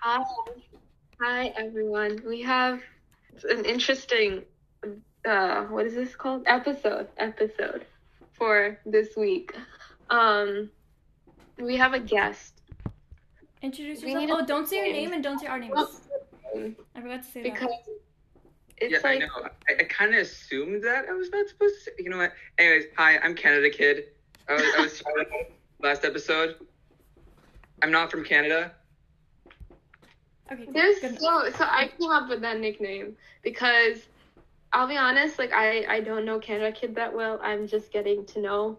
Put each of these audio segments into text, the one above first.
Hi. Hi, everyone. We have an interesting, uh, what is this called? Episode. Episode for this week. Um, we have a guest. Introduce We yourself. Oh, don't say your name. name and don't say our names. I forgot to say Because that. it's yeah, like, I know. I, I kind of assumed that I was not supposed to. Say, you know what? Anyways, hi, I'm Canada Kid. I was, I was last episode. I'm not from Canada. Okay. cool. There's Good. so so I came up with that nickname because I'll be honest, like I I don't know Canada Kid that well. I'm just getting to know.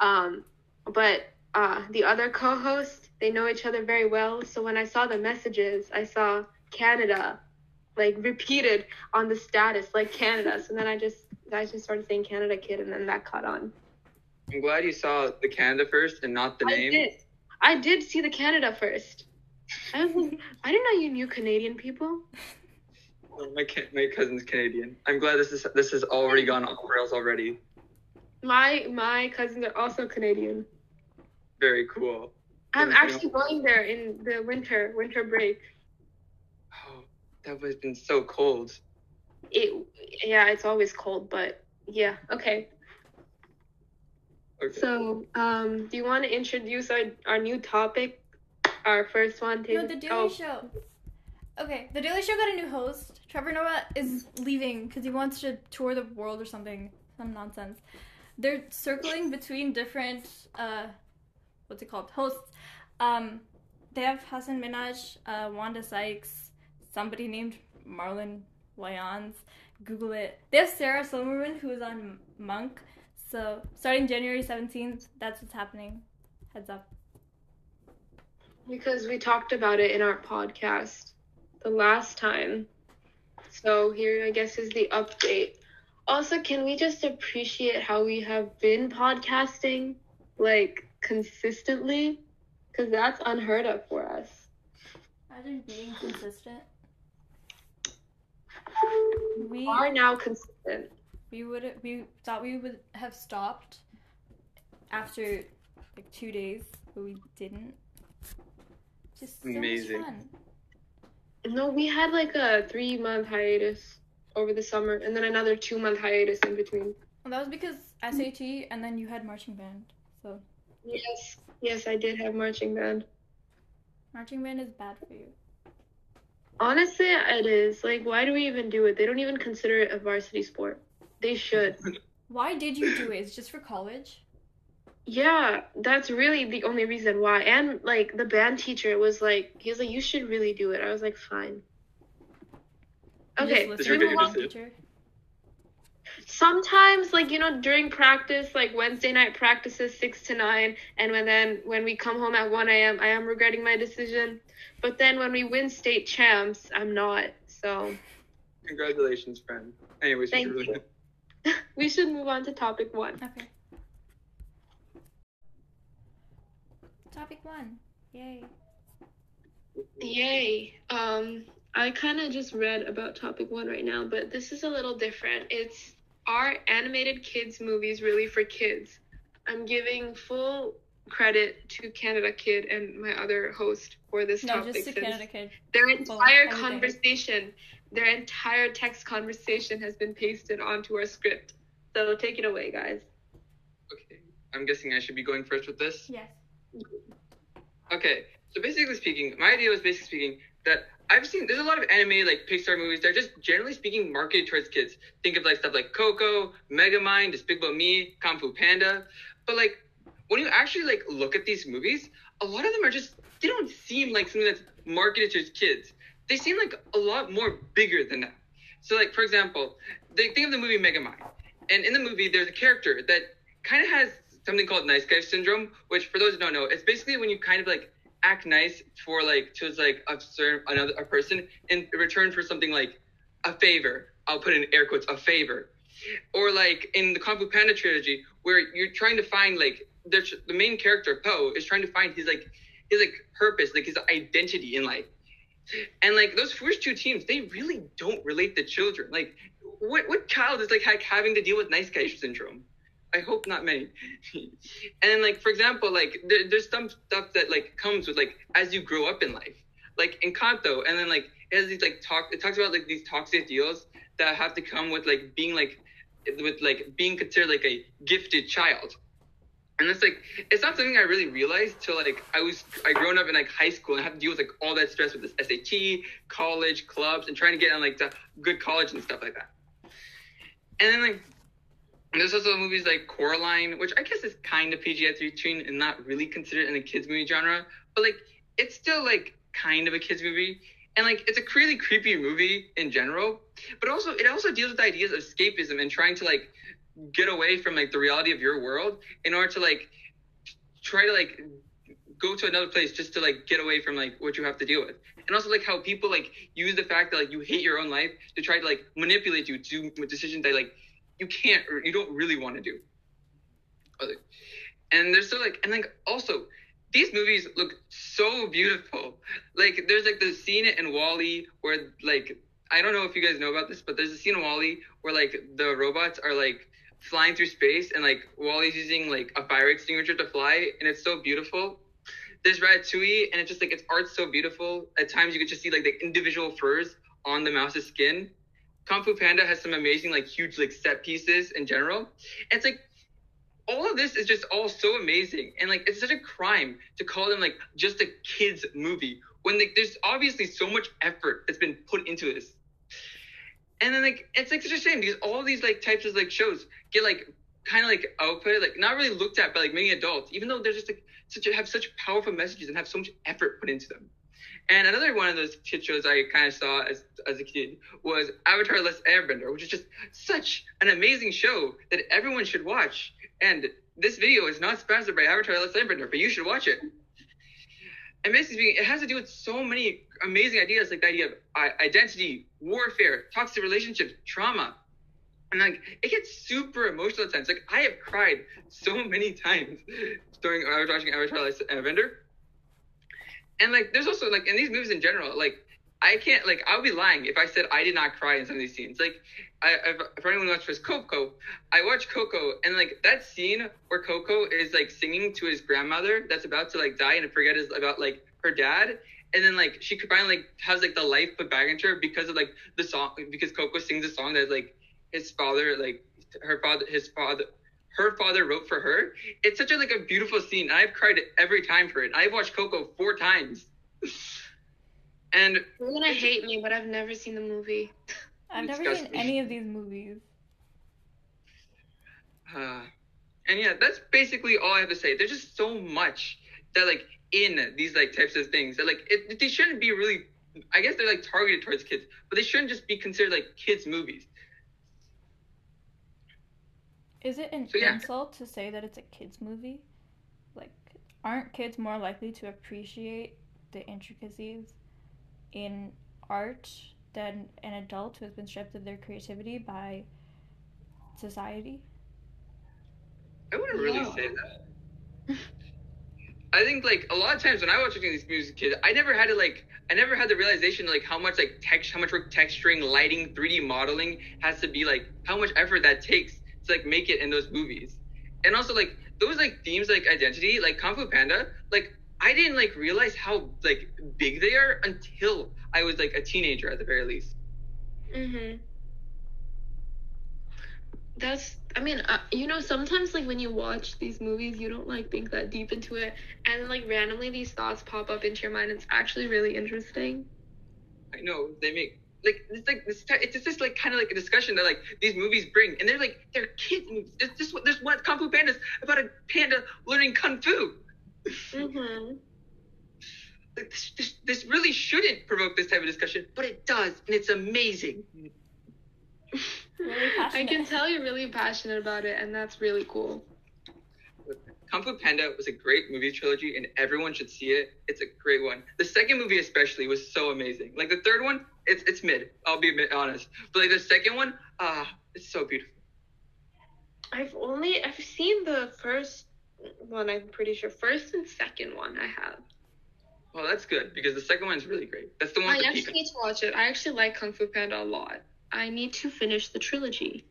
Um, but uh, the other co-hosts they know each other very well. So when I saw the messages, I saw Canada like repeated on the status like Canada. So then I just I just started saying Canada Kid, and then that caught on. I'm glad you saw the Canada first and not the I name. did. I did see the Canada first. I was like, I didn't know you knew Canadian people. Oh, my my cousin's Canadian. I'm glad this is this has already gone off rails already. My my cousins are also Canadian. Very cool. I'm actually going there in the winter winter break. Oh, that would have been so cold. It yeah, it's always cold, but yeah, okay. Okay. So, um, do you want to introduce our our new topic? Our first one. No, the Daily oh, Show. Okay, the Daily Show got a new host. Trevor Noah is leaving because he wants to tour the world or something. Some nonsense. They're circling between different, uh, what's it called, hosts. Um, they have Hasan Minhaj, uh, Wanda Sykes, somebody named Marlon Wayans. Google it. They have Sarah Silverman, who is on Monk. So, starting January 17th, that's what's happening. Heads up. Because we talked about it in our podcast the last time. So here, I guess, is the update. Also, can we just appreciate how we have been podcasting like consistently? Because that's unheard of for us. Imagine being consistent. We are now consistent. we would we thought we would have stopped after like two days, but we didn't. Just so Amazing. much fun. No, we had like a three month hiatus over the summer, and then another two month hiatus in between. Well, that was because SAT, and then you had marching band. So Yes, yes, I did have marching band. marching band is bad for you. Honestly, it is. Like, why do we even do it? They don't even consider it a varsity sport. They should. Why did you do it? It's just for college. Yeah, that's really the only reason why. And like the band teacher was like, he was like, you should really do it. I was like, fine. You Okay, just Did listen you to get the your teacher. sometimes like you know during practice, like Wednesday night practices six to nine, and when then when we come home at one a.m., I am regretting my decision. But then when we win state champs, I'm not. So Congratulations, friend. Anyways, Thank we should you. we should move on to topic one. Okay. Topic one. Yay. Yay. Um, I kind of just read about topic one right now, but this is a little different. It's are animated kids movies really for kids? I'm giving full credit to Canada Kid and my other host for this No, topic. just to Canada Kid. Their entire everything. conversation, their entire text conversation has been pasted onto our script. So take it away, guys. Okay. I'm guessing I should be going first with this. Yes. Okay, so basically speaking, my idea was basically speaking that I've seen there's a lot of animated like Pixar movies. They're just generally speaking marketed towards kids. Think of like stuff like Coco, Megamind, Despicable Me, Kung Fu Panda. But like when you actually like look at these movies, a lot of them are just they don't seem like something that's marketed towards kids. They seem like a lot more bigger than that. So like for example, they think of the movie Megamind, and in the movie there's a character that kind of has something called nice guy syndrome, which for those who don't know, it's basically when you kind of like act nice for like to like a certain another a person in return for something like a favor. I'll put in air quotes a favor, or like in the Kung Fu Panda trilogy, where you're trying to find like the the main character Po is trying to find his like his like purpose, like his identity in life. And like those first two teams, they really don't relate to children. Like, what what child is like ha- having to deal with nice guy syndrome? I hope not many. and then like for example, like there, there's some stuff that like comes with like as you grow up in life. like Encanto, and then like it has these like talk. It talks about like these toxic deals that have to come with like being like with like being considered like a gifted child. And it's like it's not something I really realized till like I was I grown up in like high school and I have to deal with like all that stress with this SAT, college, clubs, and trying to get on like good college and stuff like that. And then like there's also movies like Coraline, which I guess is kind of PG-13 and not really considered in the kids movie genre, but like it's still like kind of a kids movie. And like it's a really creepy movie in general, but also it also deals with ideas of escapism and trying to like get away from like the reality of your world in order to like try to like go to another place just to like get away from like what you have to deal with and also like how people like use the fact that like you hate your own life to try to like manipulate you to decisions that like you can't or you don't really want to do and there's so like and like also these movies look so beautiful like there's like the scene in WALL-E where like I don't know if you guys know about this, but there's a scene in WALL-E where like the robots are like flying through space and like WALL-E's using like a fire extinguisher to fly and it's so beautiful. There's Ratatouille and it's just like its art's so beautiful. At times you could just see like the individual furs on the mouse's skin. Kung Fu Panda has some amazing like huge like set pieces in general. And it's like all of this is just all so amazing. And like it's such a crime to call them like just a kids movie when like there's obviously so much effort that's been put into this. And then like it's like such a shame because all these like types of like shows get like kind of like output like not really looked at by like many adults even though they're just like such a, have such powerful messages and have so much effort put into them and another one of those kid shows I kind of saw as, as a kid was Avatar: Last Airbender, which is just such an amazing show that everyone should watch. And this video is not sponsored by Avatar: Last Airbender, but you should watch it. And basically it has to do with so many amazing ideas, like the idea of uh, identity, warfare, toxic relationships, trauma. And like it gets super emotional at times. Like I have cried so many times during watching Avatar: Last Airbender and like there's also like in these movies in general like i can't like i would be lying if i said i did not cry in some of these scenes. Like I, if, anyone watches coco i watched coco and like that scene where coco is like singing to his grandmother that's about to like die and forget about like her dad and then like she finally like has like the life put back into her because of like the song because coco sings a song that like his father like her father his father her father wrote for her. It's such a like a beautiful scene. I've cried every time for it. I've watched Coco four times. and you're gonna hate me, but I've never seen the movie. I've never seen any of these movies. Uh, and yeah, that's basically all I have to say. There's just so much that like in these like types of things that like it, they shouldn't be really. I guess they're like targeted towards kids, but they shouldn't just be considered like kids movies. Is it an so, yeah. insult to say that it's a kids movie? Like, aren't kids more likely to appreciate the intricacies in art than an adult who has been stripped of their creativity by society? I wouldn't really say that. I think like a lot of times when I watch these music kids, I never had to like I never had the realization like how much like text how much work texturing, lighting, 3D modeling has to be like how much effort that takes to like make it in those movies. And also like those like themes like identity, like Kung Fu Panda, like I didn't like realize how like big they are until I was like a teenager at the very least. Mhm. That's I mean, uh, you know, sometimes like when you watch these movies, you don't like think that deep into it, and like randomly these thoughts pop up into your mind. It's actually really interesting. I know they make like it's like this it's just like kind of like a discussion that like these movies bring. And they're like they're kids movies. There's just there's one kung fu pandas about a panda learning kung fu. Mm-hmm. like this, this, this really shouldn't provoke this type of discussion but it does and it's amazing. Really i can tell you're really passionate about it and that's really cool Kung Fu Panda was a great movie trilogy, and everyone should see it. It's a great one. The second movie, especially, was so amazing. Like the third one, it's it's mid. I'll be honest. But like the second one, ah, it's so beautiful. I've only I've seen the first one. I'm pretty sure first and second one I have. Well, that's good because the second one's really great. That's the one. I actually need to watch it. I actually like Kung Fu Panda a lot. I need to finish the trilogy.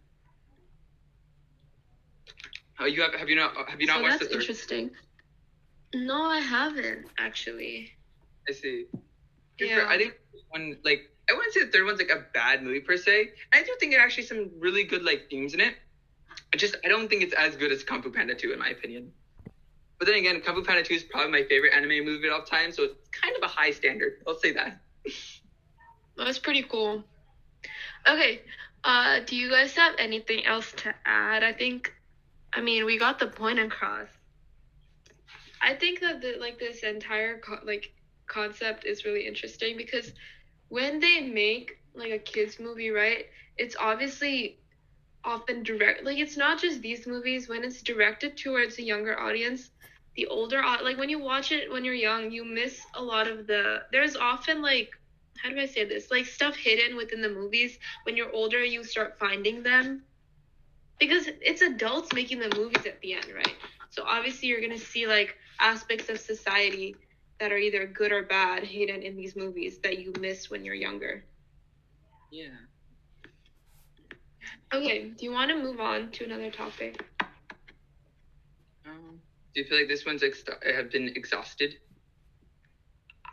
Oh, you have have you not have you not so watched that's the third? interesting. No, I haven't actually. I see. Yeah. I think one like I wouldn't say the third one's like a bad movie per se. I do think it actually some really good like themes in it. I just I don't think it's as good as Kung Fu Panda 2 in my opinion. But then again, Kung Fu Panda 2 is probably my favorite anime movie of all time, so it's kind of a high standard. I'll say that. That's pretty cool. Okay, uh, do you guys have anything else to add? I think, I mean, we got the point across. I think that the, like this entire co- like concept is really interesting because when they make like a kids movie, right? It's obviously often direct like it's not just these movies when it's directed towards a younger audience the older like when you watch it when you're young you miss a lot of the there's often like how do i say this like stuff hidden within the movies when you're older you start finding them because it's adults making the movies at the end right so obviously you're going to see like aspects of society that are either good or bad hidden in these movies that you miss when you're younger yeah Okay, do you want to move on to another topic? Um, do you feel like this one's ex- have been exhausted?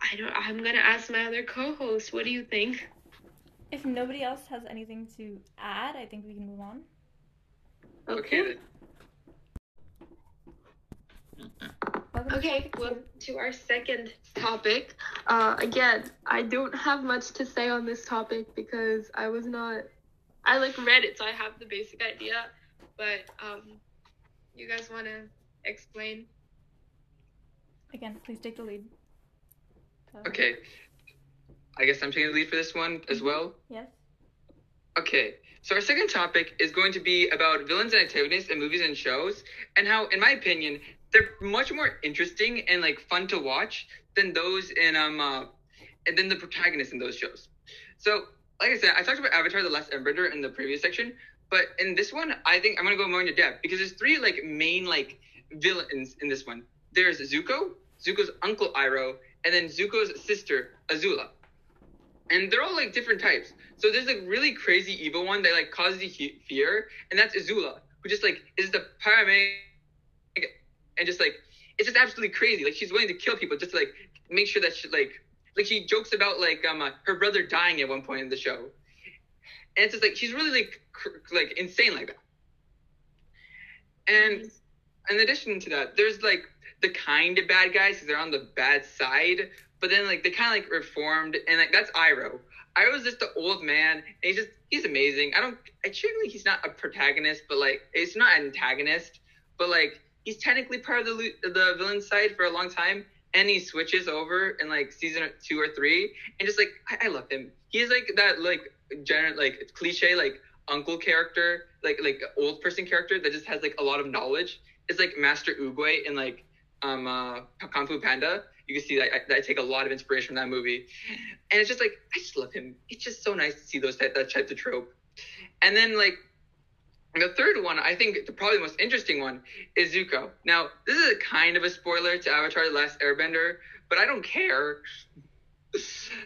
I don't. I'm gonna ask my other co-host. What do you think? If nobody else has anything to add, I think we can move on. Okay. Okay. Okay, well, to our second topic. Uh, again, I don't have much to say on this topic because I was not I like read it, so I have the basic idea. But um, you guys want to explain? Again, please take the lead. okay. I guess I'm taking the lead for this one as well. Yes. Okay. So our second topic is going to be about villains and antagonists in movies and shows, and how, in my opinion, they're much more interesting and like fun to watch than those in um uh, and than the protagonists in those shows. So like I said, I talked about Avatar: The Last Airbender in the previous section, but in this one, I think I'm gonna go more into depth because there's three like main like villains in this one. There's Zuko, Zuko's uncle Iroh, and then Zuko's sister Azula, and they're all like different types. So there's a really crazy evil one that like causes you fear, and that's Azula, who just like is the paramedic and just like it's just absolutely crazy. Like she's willing to kill people just to like make sure that she like like she jokes about like um uh, her brother dying at one point in the show, and it's just like she's really like cr- like insane like that. And in addition to that, there's like the kind of bad guys because they're on the bad side, but then like they kind of like reformed, and like that's Iroh. Iroh's just the old man, and he's just he's amazing. I don't I technically he's not a protagonist, but like it's not an antagonist, but like he's technically part of the the villain side for a long time and he switches over in like season two or three, and just like I, I love him. He's like that like general like cliche like uncle character, like like old person character that just has like a lot of knowledge. It's like Master Oogway in like um uh, Kung Fu Panda. You can see that I, I, take a lot of inspiration from that movie, and it's just like I just love him. It's just so nice to see those type, that type of trope. And then like the third one, I think the probably the most interesting one is Zuko. Now, this is a kind of a spoiler to Avatar: The Last Airbender, but I don't care.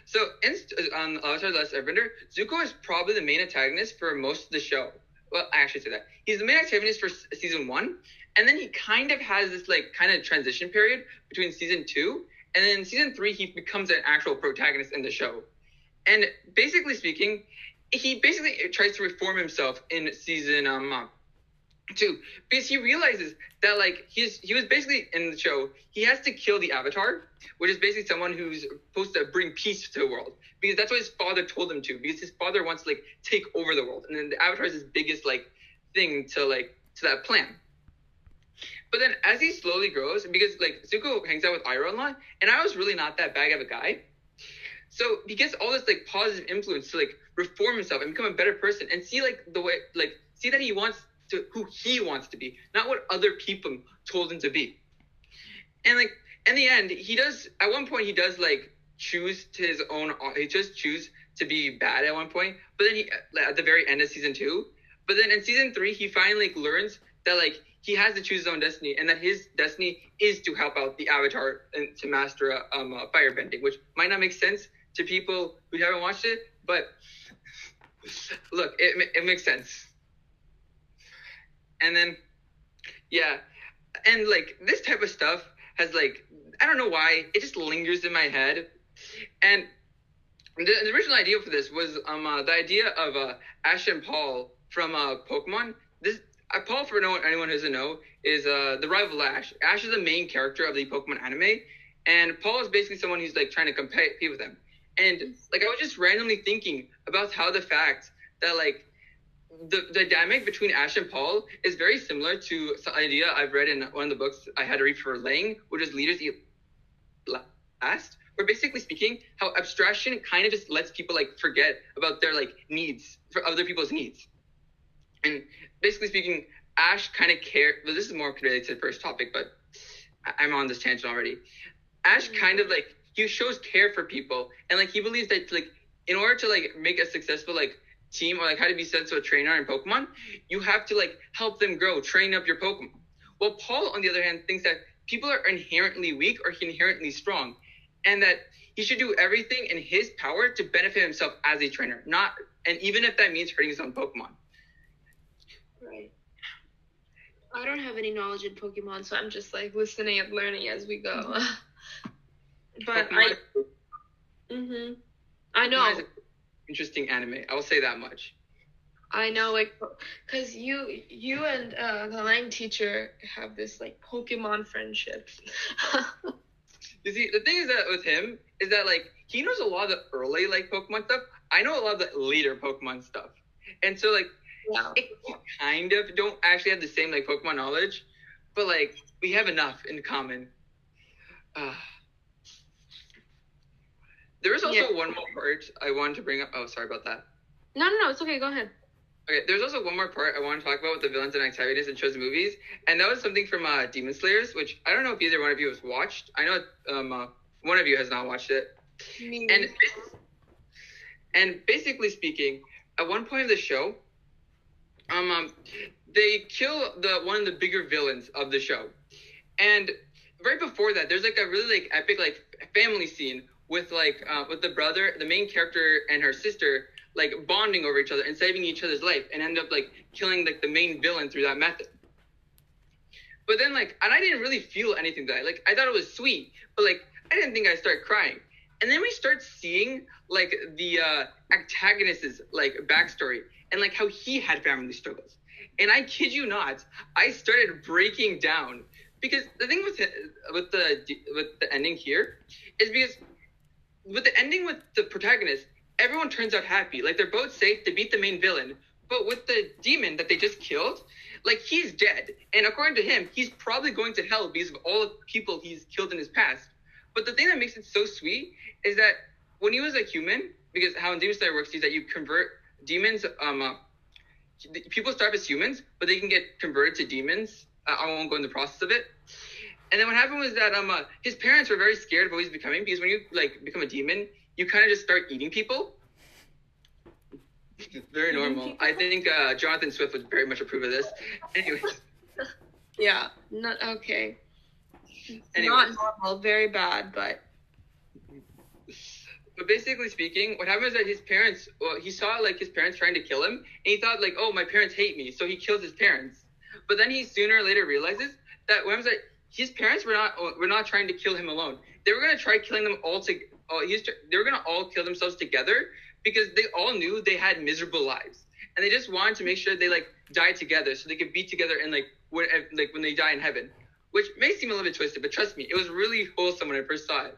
so, in, on Avatar: The Last Airbender, Zuko is probably the main antagonist for most of the show. Well, I actually say that he's the main antagonist for season one, and then he kind of has this like kind of transition period between season two and then season three. He becomes an actual protagonist in the show, and basically speaking, he basically tries to reform himself in season um uh, two because he realizes that like he's he was basically in the show he has to kill the avatar which is basically someone who's supposed to bring peace to the world because that's what his father told him to because his father wants to like take over the world and then the avatar is his biggest like thing to like to that plan but then as he slowly grows because like zuko hangs out with iroh a lot and i was really not that bad of a guy so he gets all this like positive influence to like reform himself and become a better person and see like the way like see that he wants to who he wants to be, not what other people told him to be. And like in the end, he does at one point he does like choose to his own he just choose to be bad at one point, but then he at the very end of season two, but then in season three he finally like, learns that like he has to choose his own destiny and that his destiny is to help out the avatar and to master uh, um, uh, firebending, which might not make sense to people who haven't watched it, but look, it, it makes sense. And then, yeah, and like this type of stuff has like I don't know why it just lingers in my head, and the, the original idea for this was um uh, the idea of uh, Ash and Paul from uh, Pokemon. This uh, Paul, for no anyone who doesn't know, is uh, the rival Ash. Ash is the main character of the Pokemon anime, and Paul is basically someone who's like trying to compete with him. And like I was just randomly thinking about how the fact that like the, the dynamic between Ash and Paul is very similar to some idea I've read in one of the books I had to read for Lang, which is Leaders Eat Last. Where basically speaking, how abstraction kind of just lets people like forget about their like needs for other people's needs. And basically speaking, Ash kind of care. Well, this is more related to the first topic, but I'm on this tangent already. Ash mm-hmm. kind of like he shows care for people, and like he believes that like in order to like make a successful like team or like how to be sent to a trainer in Pokemon, you have to like help them grow, train up your Pokemon. Well, Paul, on the other hand, thinks that people are inherently weak or inherently strong, and that he should do everything in his power to benefit himself as a trainer, not and even if that means hurting his own Pokemon. Right. I don't have any knowledge in Pokemon, so I'm just like listening and learning as we go. but I. Mhm. I know. Pokemon interesting anime. I will say that much. I know, like, cause you, you and uh, the Lang teacher have this like Pokemon friendship. You see, the thing is that with him is that like he knows a lot of the early like Pokemon stuff. I know a lot of the later Pokemon stuff, and so like we kind of don't actually have the same like Pokemon knowledge, but like we have enough in common. Uh, there is also Yeah. one more part I wanted to bring up. Oh, sorry about that. No, no, no. It's okay. Go ahead. Okay, there's also one more part I want to talk about with the villains and antagonists in shows and movies, and that was something from uh, Demon Slayers, which I don't know if either one of you has watched. I know um, uh, one of you has not watched it, and and basically speaking, at one point of the show, um, um, they kill the one of the bigger villains of the show, and right before that, there's like a really like epic like family scene with like uh, with the brother, the main character, and her sister like bonding over each other and saving each other's life, and end up like killing like the main villain through that method. But then like, and I didn't really feel anything that like I thought it was sweet, but like I didn't think I'd start crying. And then we start seeing like the uh, antagonist's like backstory and like how he had family struggles. And I kid you not, I started breaking down because the thing with with the with the ending here is because with the ending with the protagonist, everyone turns out happy. Like they're both safe to beat the main villain. But with the demon that they just killed, like he's dead. And according to him, he's probably going to hell because of all the people he's killed in his past. But the thing that makes it so sweet is that when he was a human, because how Demon Slayer works is that you convert demons. Um, uh, people start as humans, but they can get converted to demons. Uh, I won't go into the process of it. And then what happened was that um, uh, his parents were very scared of what he's becoming because when you like become a demon, you kind of just start eating people. very normal. I think uh, Jonathan Swift would very much approve of this. Anyways, Yeah. Not okay. Anyways. Not normal. Very bad, but but basically speaking, what happened is that his parents, well, he saw like his parents trying to kill him, and he thought like, oh, my parents hate me, so he kills his parents. But then he sooner or later realizes that what happens that his parents were not were not trying to kill him alone. They were gonna try killing them all to. Oh, he's tr- they were gonna all kill themselves together because they all knew they had miserable lives, and they just wanted to make sure they like die together so they could be together and like when like when they die in heaven. Which may seem a little bit twisted, but trust me, it was really wholesome when I first saw it.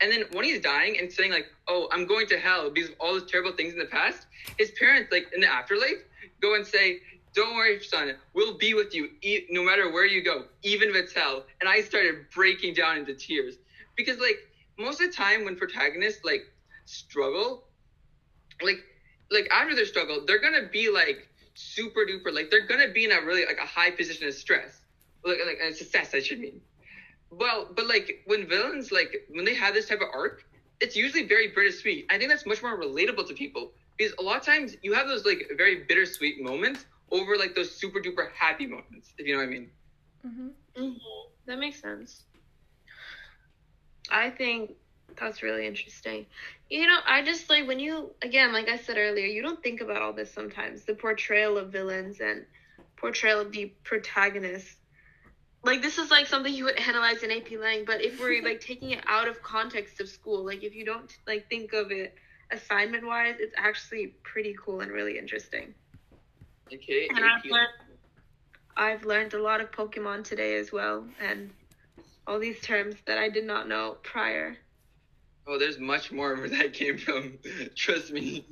And then when he's dying and saying like, "Oh, I'm going to hell because of all the terrible things in the past," his parents, like in the afterlife, go and say, "Don't worry, son, we'll be with you e- no matter where you go, even if it's hell." And I started breaking down into tears because like most of the time when protagonists like struggle, like like after their struggle, they're gonna be like super duper, like they're gonna be in a really like a high position of stress, like like success, I should mean. Well, but like when villains like when they have this type of arc, it's usually very bittersweet. I think that's much more relatable to people because a lot of times you have those like very bittersweet moments over like those super duper happy moments, if you know what I mean. hmm Mhm. that makes sense. I think that's really interesting. You know, I just like when you again, like I said earlier, you don't think about all this sometimes. The portrayal of villains and portrayal of the protagonist. Like this is like something you would analyze in AP Lang, but if we're like taking it out of context of school, like if you don't like think of it assignment wise, it's actually pretty cool and really interesting. Okay. And I've learned, I've learned a lot of Pokemon today as well, and all these terms that I did not know prior. Oh, there's much more where that came from. Trust me.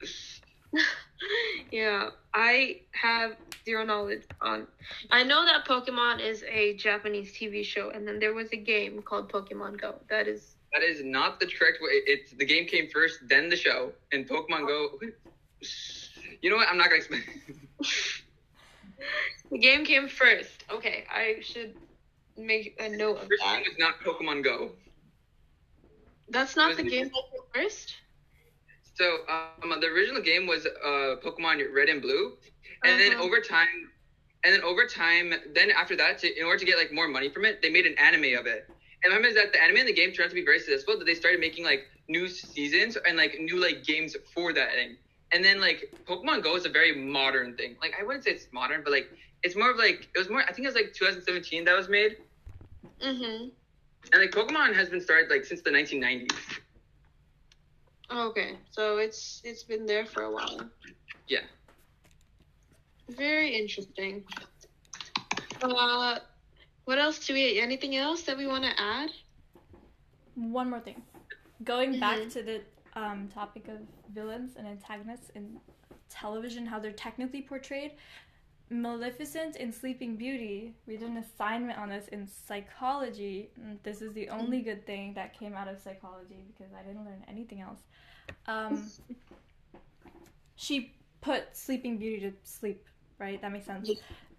yeah, I have zero knowledge on. I know that Pokemon is a Japanese TV show, and then there was a game called Pokemon Go. That is. That is not the correct way. It's the game came first, then the show, and Pokemon Go. You know what? I'm not gonna explain. the game came first. Okay, I should make a note of First that. was not Pokemon Go. That's not the the- game that came first. So um, the original game was uh, Pokemon Red and Blue, and then Uh-huh. over time, and then over time, then after that, to, in order to get like more money from it, they made an anime of it. And remember that the anime and the game turned out to be very successful. That they started making like new seasons and like new like games for that thing. And then like Pokemon Go is a very modern thing. Like I wouldn't say it's modern, but like it's more of like it was more. I think it was like 2017 that was made. Mhm. And like Pokemon has been started like since the 1990s. Okay, so it's it's been there for a while. Yeah. Very interesting. Uh, what else do we? Anything else that we want to add? One more thing. Going back Mhm. to the um, topic of villains and antagonists in television, how they're technically portrayed. Maleficent in Sleeping Beauty, we did an assignment on this in psychology. This is the only good thing that came out of psychology because I didn't learn anything else. Um, she put Sleeping Beauty to sleep, right? That makes sense.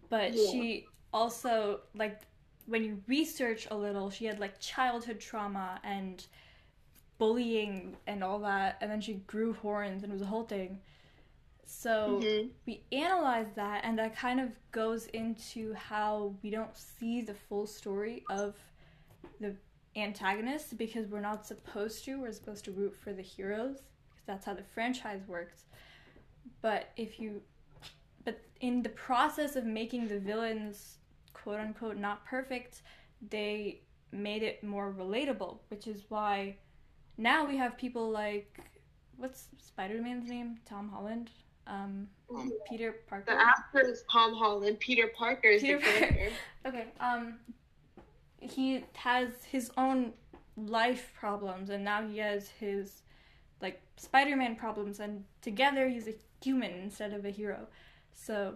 But Yeah. she also, like, when you research a little, she had like childhood trauma and bullying and all that, and then she grew horns and it was a whole thing. So Mhm. we analyze that, and that kind of goes into how we don't see the full story of the antagonist because we're not supposed to. We're supposed to root for the heroes because that's how the franchise works. But if you, but in the process of making the villains quote unquote not perfect, they made it more relatable, which is why now we have people like what's Spider Man's name? Tom Holland, um, Mhm. Peter Parker. The actor is Tom Holland. Peter Parker is Peter the Parker. character. Okay. Um, he has his own life problems, and now he has his like Spider-Man problems, and together he's a human instead of a hero. So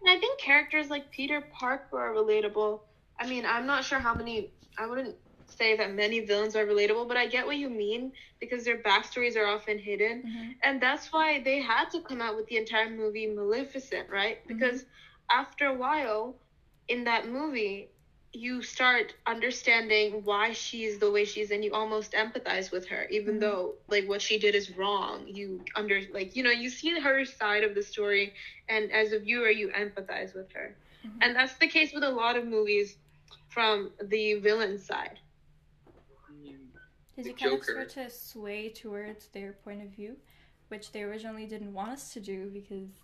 And I think characters like Peter Parker are relatable. I mean, I'm not sure how many. I wouldn't say that many villains are relatable, but I get what you mean because their backstories are often hidden. Mm-hmm. And that's why they had to come out with the entire movie Maleficent, right? Mm-hmm. Because after a while in that movie, you start understanding why she's the way she is and you almost empathize with her even Mhm. though like what she did is wrong you under like you know you see her side of the story and as a viewer you empathize with her Mhm. and that's the case with a lot of movies from the villain side Because The you kind of start to sway towards their point of view, which they originally didn't want us to do because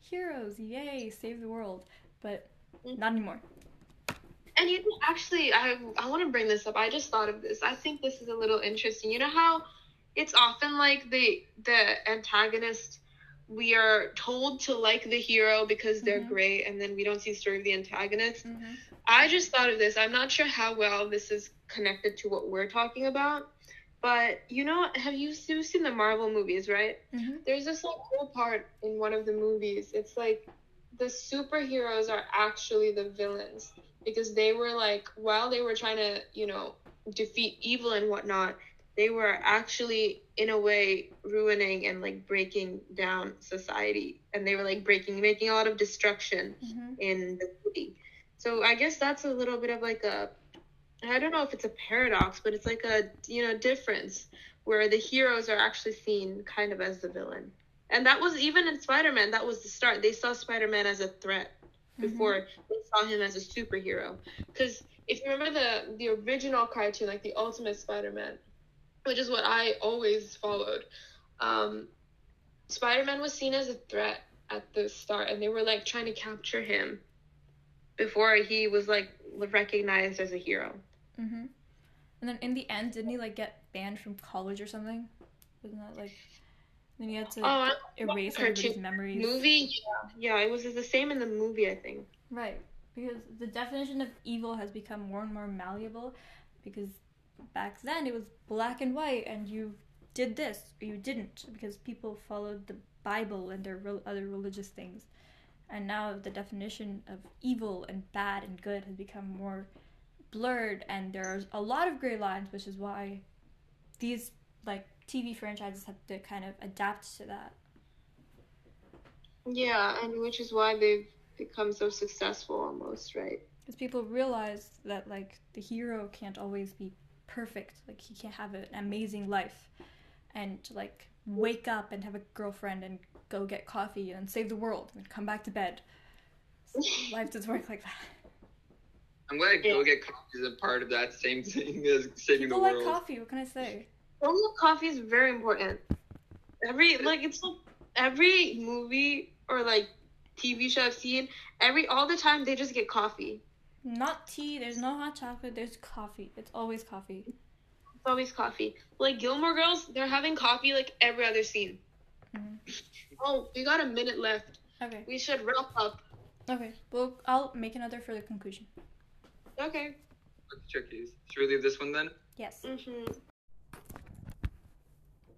heroes, yay, save the world. But Mhm. not anymore. And you know, actually, I I want to bring this up. I just thought of this. I think this is a little interesting. You know how it's often like the the antagonist. We are told to like the hero because they're Mhm. great, and then we don't see the story of the antagonist. Mm-hmm. I just thought of this. I'm not sure how well this is connected to what we're talking about, but you know, have you seen the Marvel movies, right? Mm-hmm. there's this like cool part in one of the movies. It's like the superheroes are actually the villains because they were like while they were trying to you know defeat evil and whatnot, they were actually in a way ruining and like breaking down society, and they were like breaking making a lot of destruction Mm-hmm. in the city. So I guess that's a little bit of like a I don't know if it's a paradox, but it's like a you know difference where the heroes are actually seen kind of as the villain. And that was even in Spider-Man, that was the start. They saw Spider-Man as a threat before they saw him as a superhero. Cuz if you remember the the original cartoon like the Ultimate Spider-Man, which is what I always followed. Um Spider-Man was seen as a threat at the start and they were like trying to capture him before he was like recognized as a hero. Mm-hmm. And then in the end, didn't he like get banned from college or something? Wasn't that like? Then you had to Oh, erase everybody's memories. movie. Yeah, yeah, it was the same in the movie. I think. Right. Because the definition of evil has become more and more malleable because back then it was black and white and you did this or you didn't because people followed the Bible and their re- other religious things. And now the definition of evil and bad and good has become more blurred and there's a lot of gray lines which is why these like TV franchises have to kind of adapt to that. Yeah, and which is why they've become so successful, almost right. Because people realize that like the hero can't always be perfect. Like he can't have an amazing life, and to, like wake up and have a girlfriend and go get coffee and save the world and come back to bed. Life doesn't work like that. I'm glad Yeah. go get coffee is a part of that same thing as saving People the world. People like coffee. What can I say? Formula coffee is very important. Every like it's like every movie or like TV show I've seen, every all the time they just get coffee. Not tea. There's no hot chocolate. There's coffee. It's always coffee. It's always coffee. Like Gilmore Girls, they're having coffee like every other scene. Mhm. Oh, we got a minute left. Okay. We should wrap up. Okay. Well, I'll make another for the conclusion. Okay. What's tricky? Should we leave this one then? Yes. Mm-hmm.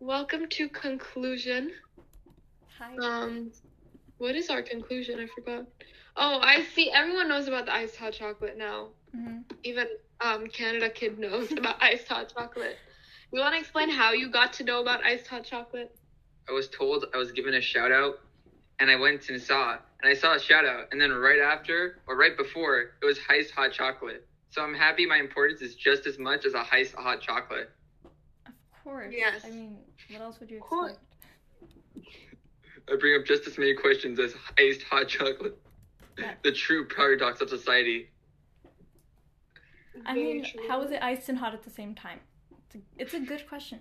Welcome to conclusion. Hi. Um, what is our conclusion? I forgot. Oh, I see. Everyone knows about the iced hot chocolate now. hmm Even um, Canada Kid knows about iced hot chocolate. You want to explain how you got to know about iced hot chocolate? I was told I was given a shout out, and I went and saw, and I saw a shout out, and then right after or right before it was Heist hot chocolate. So I'm happy my importance is just as much as a Heist hot chocolate. Of course. Yes. I mean, what else would you Of course. expect? I bring up just as many questions as iced hot chocolate. Yeah. the true paradox of society. I mean, how is it iced and hot at the same time? It's a, it's a good question.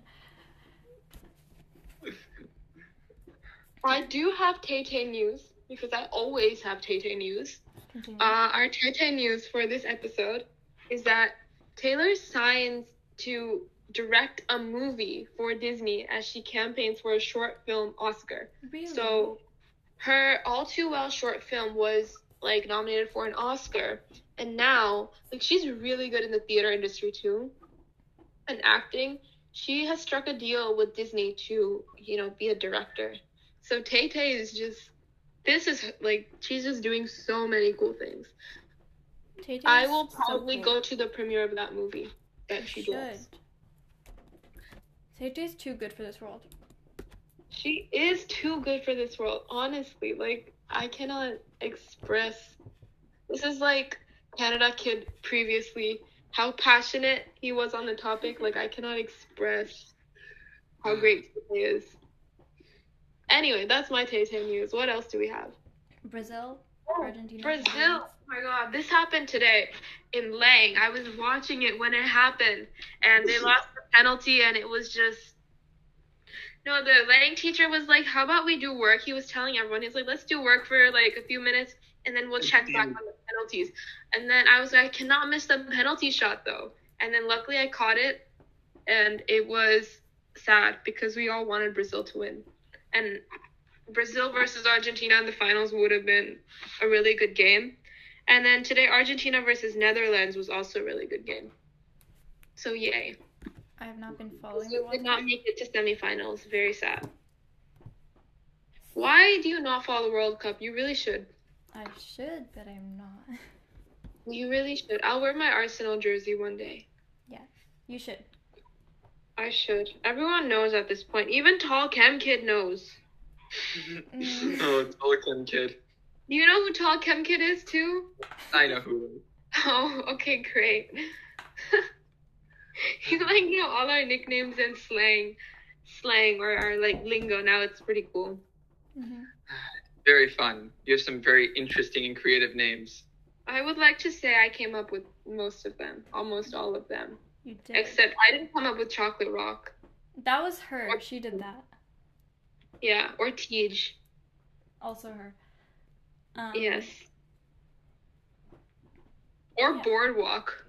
I do have Tay Tay news because I always have Tay Tay news. Continue. Uh, our Tay Tay news for this episode is that Taylor signs to direct a movie for Disney as she campaigns for a short film Oscar. really? So her All Too Well short film was like nominated for an Oscar. And now, like she's really good in the theater industry too. And acting. She has struck a deal with Disney to, you know, be a director. So Tay Tay is just this is like she's just doing so many cool things. Tay-Tay I will so probably cool. go to the premiere of that movie that You she should. does. Tay-Tay's too good for this world. She is too good for this world, honestly. Like, I cannot express. This is like Canada Kid previously, how passionate he was on the topic. Like, I cannot express how great he is. Anyway, that's my Tay Tay news. What else do we have? Brazil, oh, Argentina. Brazil. Oh my god, this happened today in Lang. I was watching it when it happened, and they lost penalty, and it was just. No, the Lang teacher was like, "How about we do work?" He was telling everyone, he's like, "Let's do work for like a few minutes, and then we'll check back on the penalties." And then I was like, "I cannot miss the penalty shot though." And then luckily I caught it, and it was sad because we all wanted Brazil to win, and Brazil versus Argentina in the finals would have been a really good game. And then today, Argentina versus Netherlands was also a really good game. So yay! I have not been following Brazil it. did not make it to semifinals. Very sad. Why do you not follow the World Cup? You really should. I should, but I'm not. You really should. I'll wear my Arsenal jersey one day. Yeah, you should. I should. Everyone knows at this point. Even Tall Chem Kid knows. Mm. oh, it's Pelican kid. You know who Tall Chem Kid is too? I know who. Oh, okay, great. you like you know all our nicknames and slang, slang or our like lingo. Now it's pretty cool. hmm Very fun. You have some very interesting and creative names. I would like to say I came up with most of them, almost all of them, You did. except I didn't come up with Chocolate Rock. that was her. She did that. Yeah, or Tej. Also her. Um, Yes. Or yeah. Boardwalk.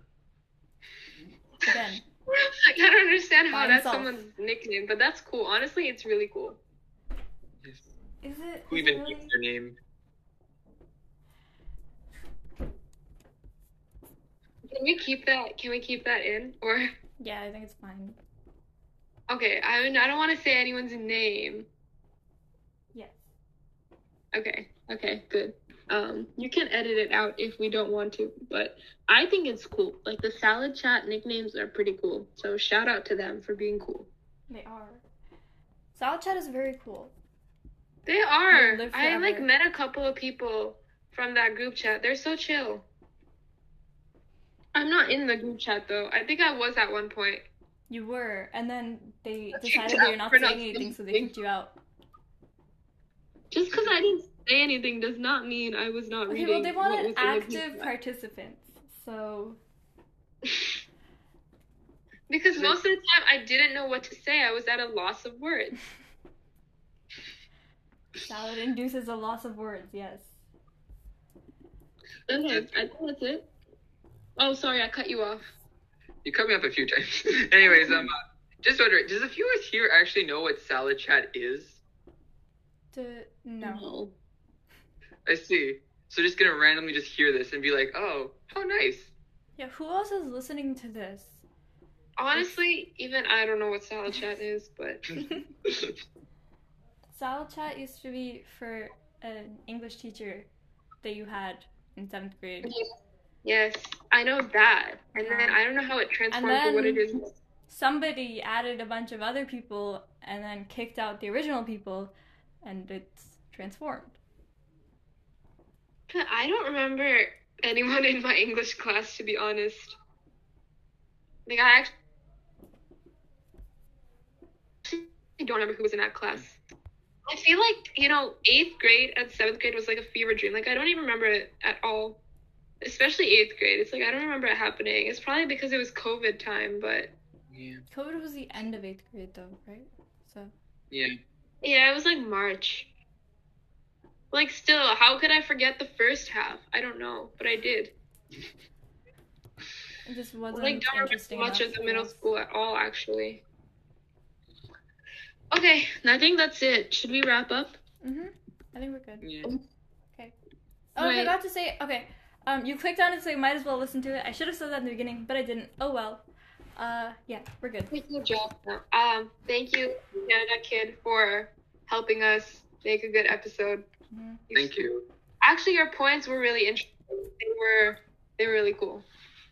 Again, I don't understand how By that's himself. someone's nickname, but that's cool. Honestly, it's really cool. Is it? Who is it even really? names their name? Can we keep that? Can we keep that in? Or Yeah, I think it's fine. okay, I mean, I don't want to say anyone's name. Yes. Okay, okay, good. Um, you can edit it out if we don't want to, but I think it's cool. Like the salad chat nicknames are pretty cool. So shout out to them for being cool. They are. Salad chat is very cool. They are. I like met a couple of people from that group chat. They're so chill. I'm not in the group chat though. I think I was at one point. You were, and then they decided that you're not saying anything, so they kicked you out. Just because I didn't say anything does not mean I was not Okay, reading. well, they wanted was in the group active participants, so because most of the time I didn't know what to say. I was at a loss of words. salad induces a loss of words. Yes. Okay, I think that's it. Oh, sorry, I cut you off. You cut me off a few times. Anyways, um, uh, just wondering, does a few of us here actually know what salad chat is? To no. I see. So just gonna randomly just hear this and be like, oh, how nice. Yeah. Who else is listening to this? Honestly, even I don't know what salad chat is, but Salad chat used to be for an English teacher that you had in seventh grade. yes, I know that. And then I don't know how it transformed to what it is. Somebody added a bunch of other people and then kicked out the original people, and it's transformed. I don't remember anyone in my English class, to be honest. Like I actually don't remember who was in that class. I feel like you know, eighth grade and seventh grade was like a fever dream. Like I don't even remember it at all. Especially eighth grade. It's like I don't remember it happening. It's probably because it was COVID time, but Yeah. COVID was the end of eighth grade, though, right? So Yeah. yeah, it was like March. Like still, how could I forget the first half? I don't know, but I did. it just wasn't like don't remember much of the middle school at all, actually. Okay, I think that's it. Should we wrap up? Mhm. I think we're good. Yeah. Okay oh, I Right. forgot to say. Okay, um, you clicked on it, so you might as well listen to it. I should have said that in the beginning, but I didn't. Oh well. Uh, yeah, we're good. Good job. Um, thank you, Canada Kid, for helping us make a good episode. Thank you. Actually, your points were really interesting. They were they were really cool.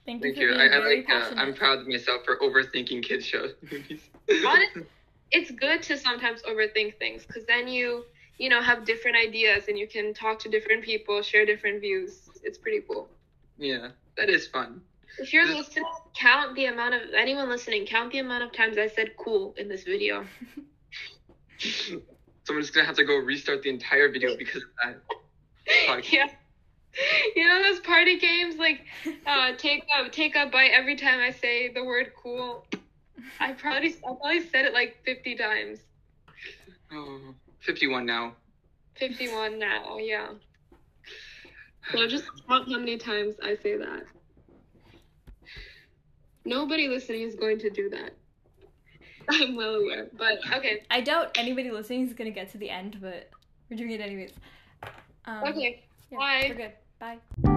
Thank you Thank for you. being I, I, like. Uh, I'm proud of myself for overthinking kids shows. Honest- It's good to sometimes overthink things because then you you know have different ideas and you can talk to different people, share different views. It's pretty cool. yeah, that is fun. If you're This- listening, count the amount of anyone listening. Count the amount of times I said "cool" in this video. Someone's gonna have to go restart the entire video because of that. Yeah. You know those party games like uh, take a take a bite every time I say the word "cool." I probably I probably said it like fifty times. Oh, 51 now. Fifty one now, yeah. So just count how many times I say that. Nobody listening is going to do that. I'm well aware, but okay, I doubt anybody listening is gonna get to the end, but we're doing it anyways. Um, okay. yeah, Bye. We're good. Bye.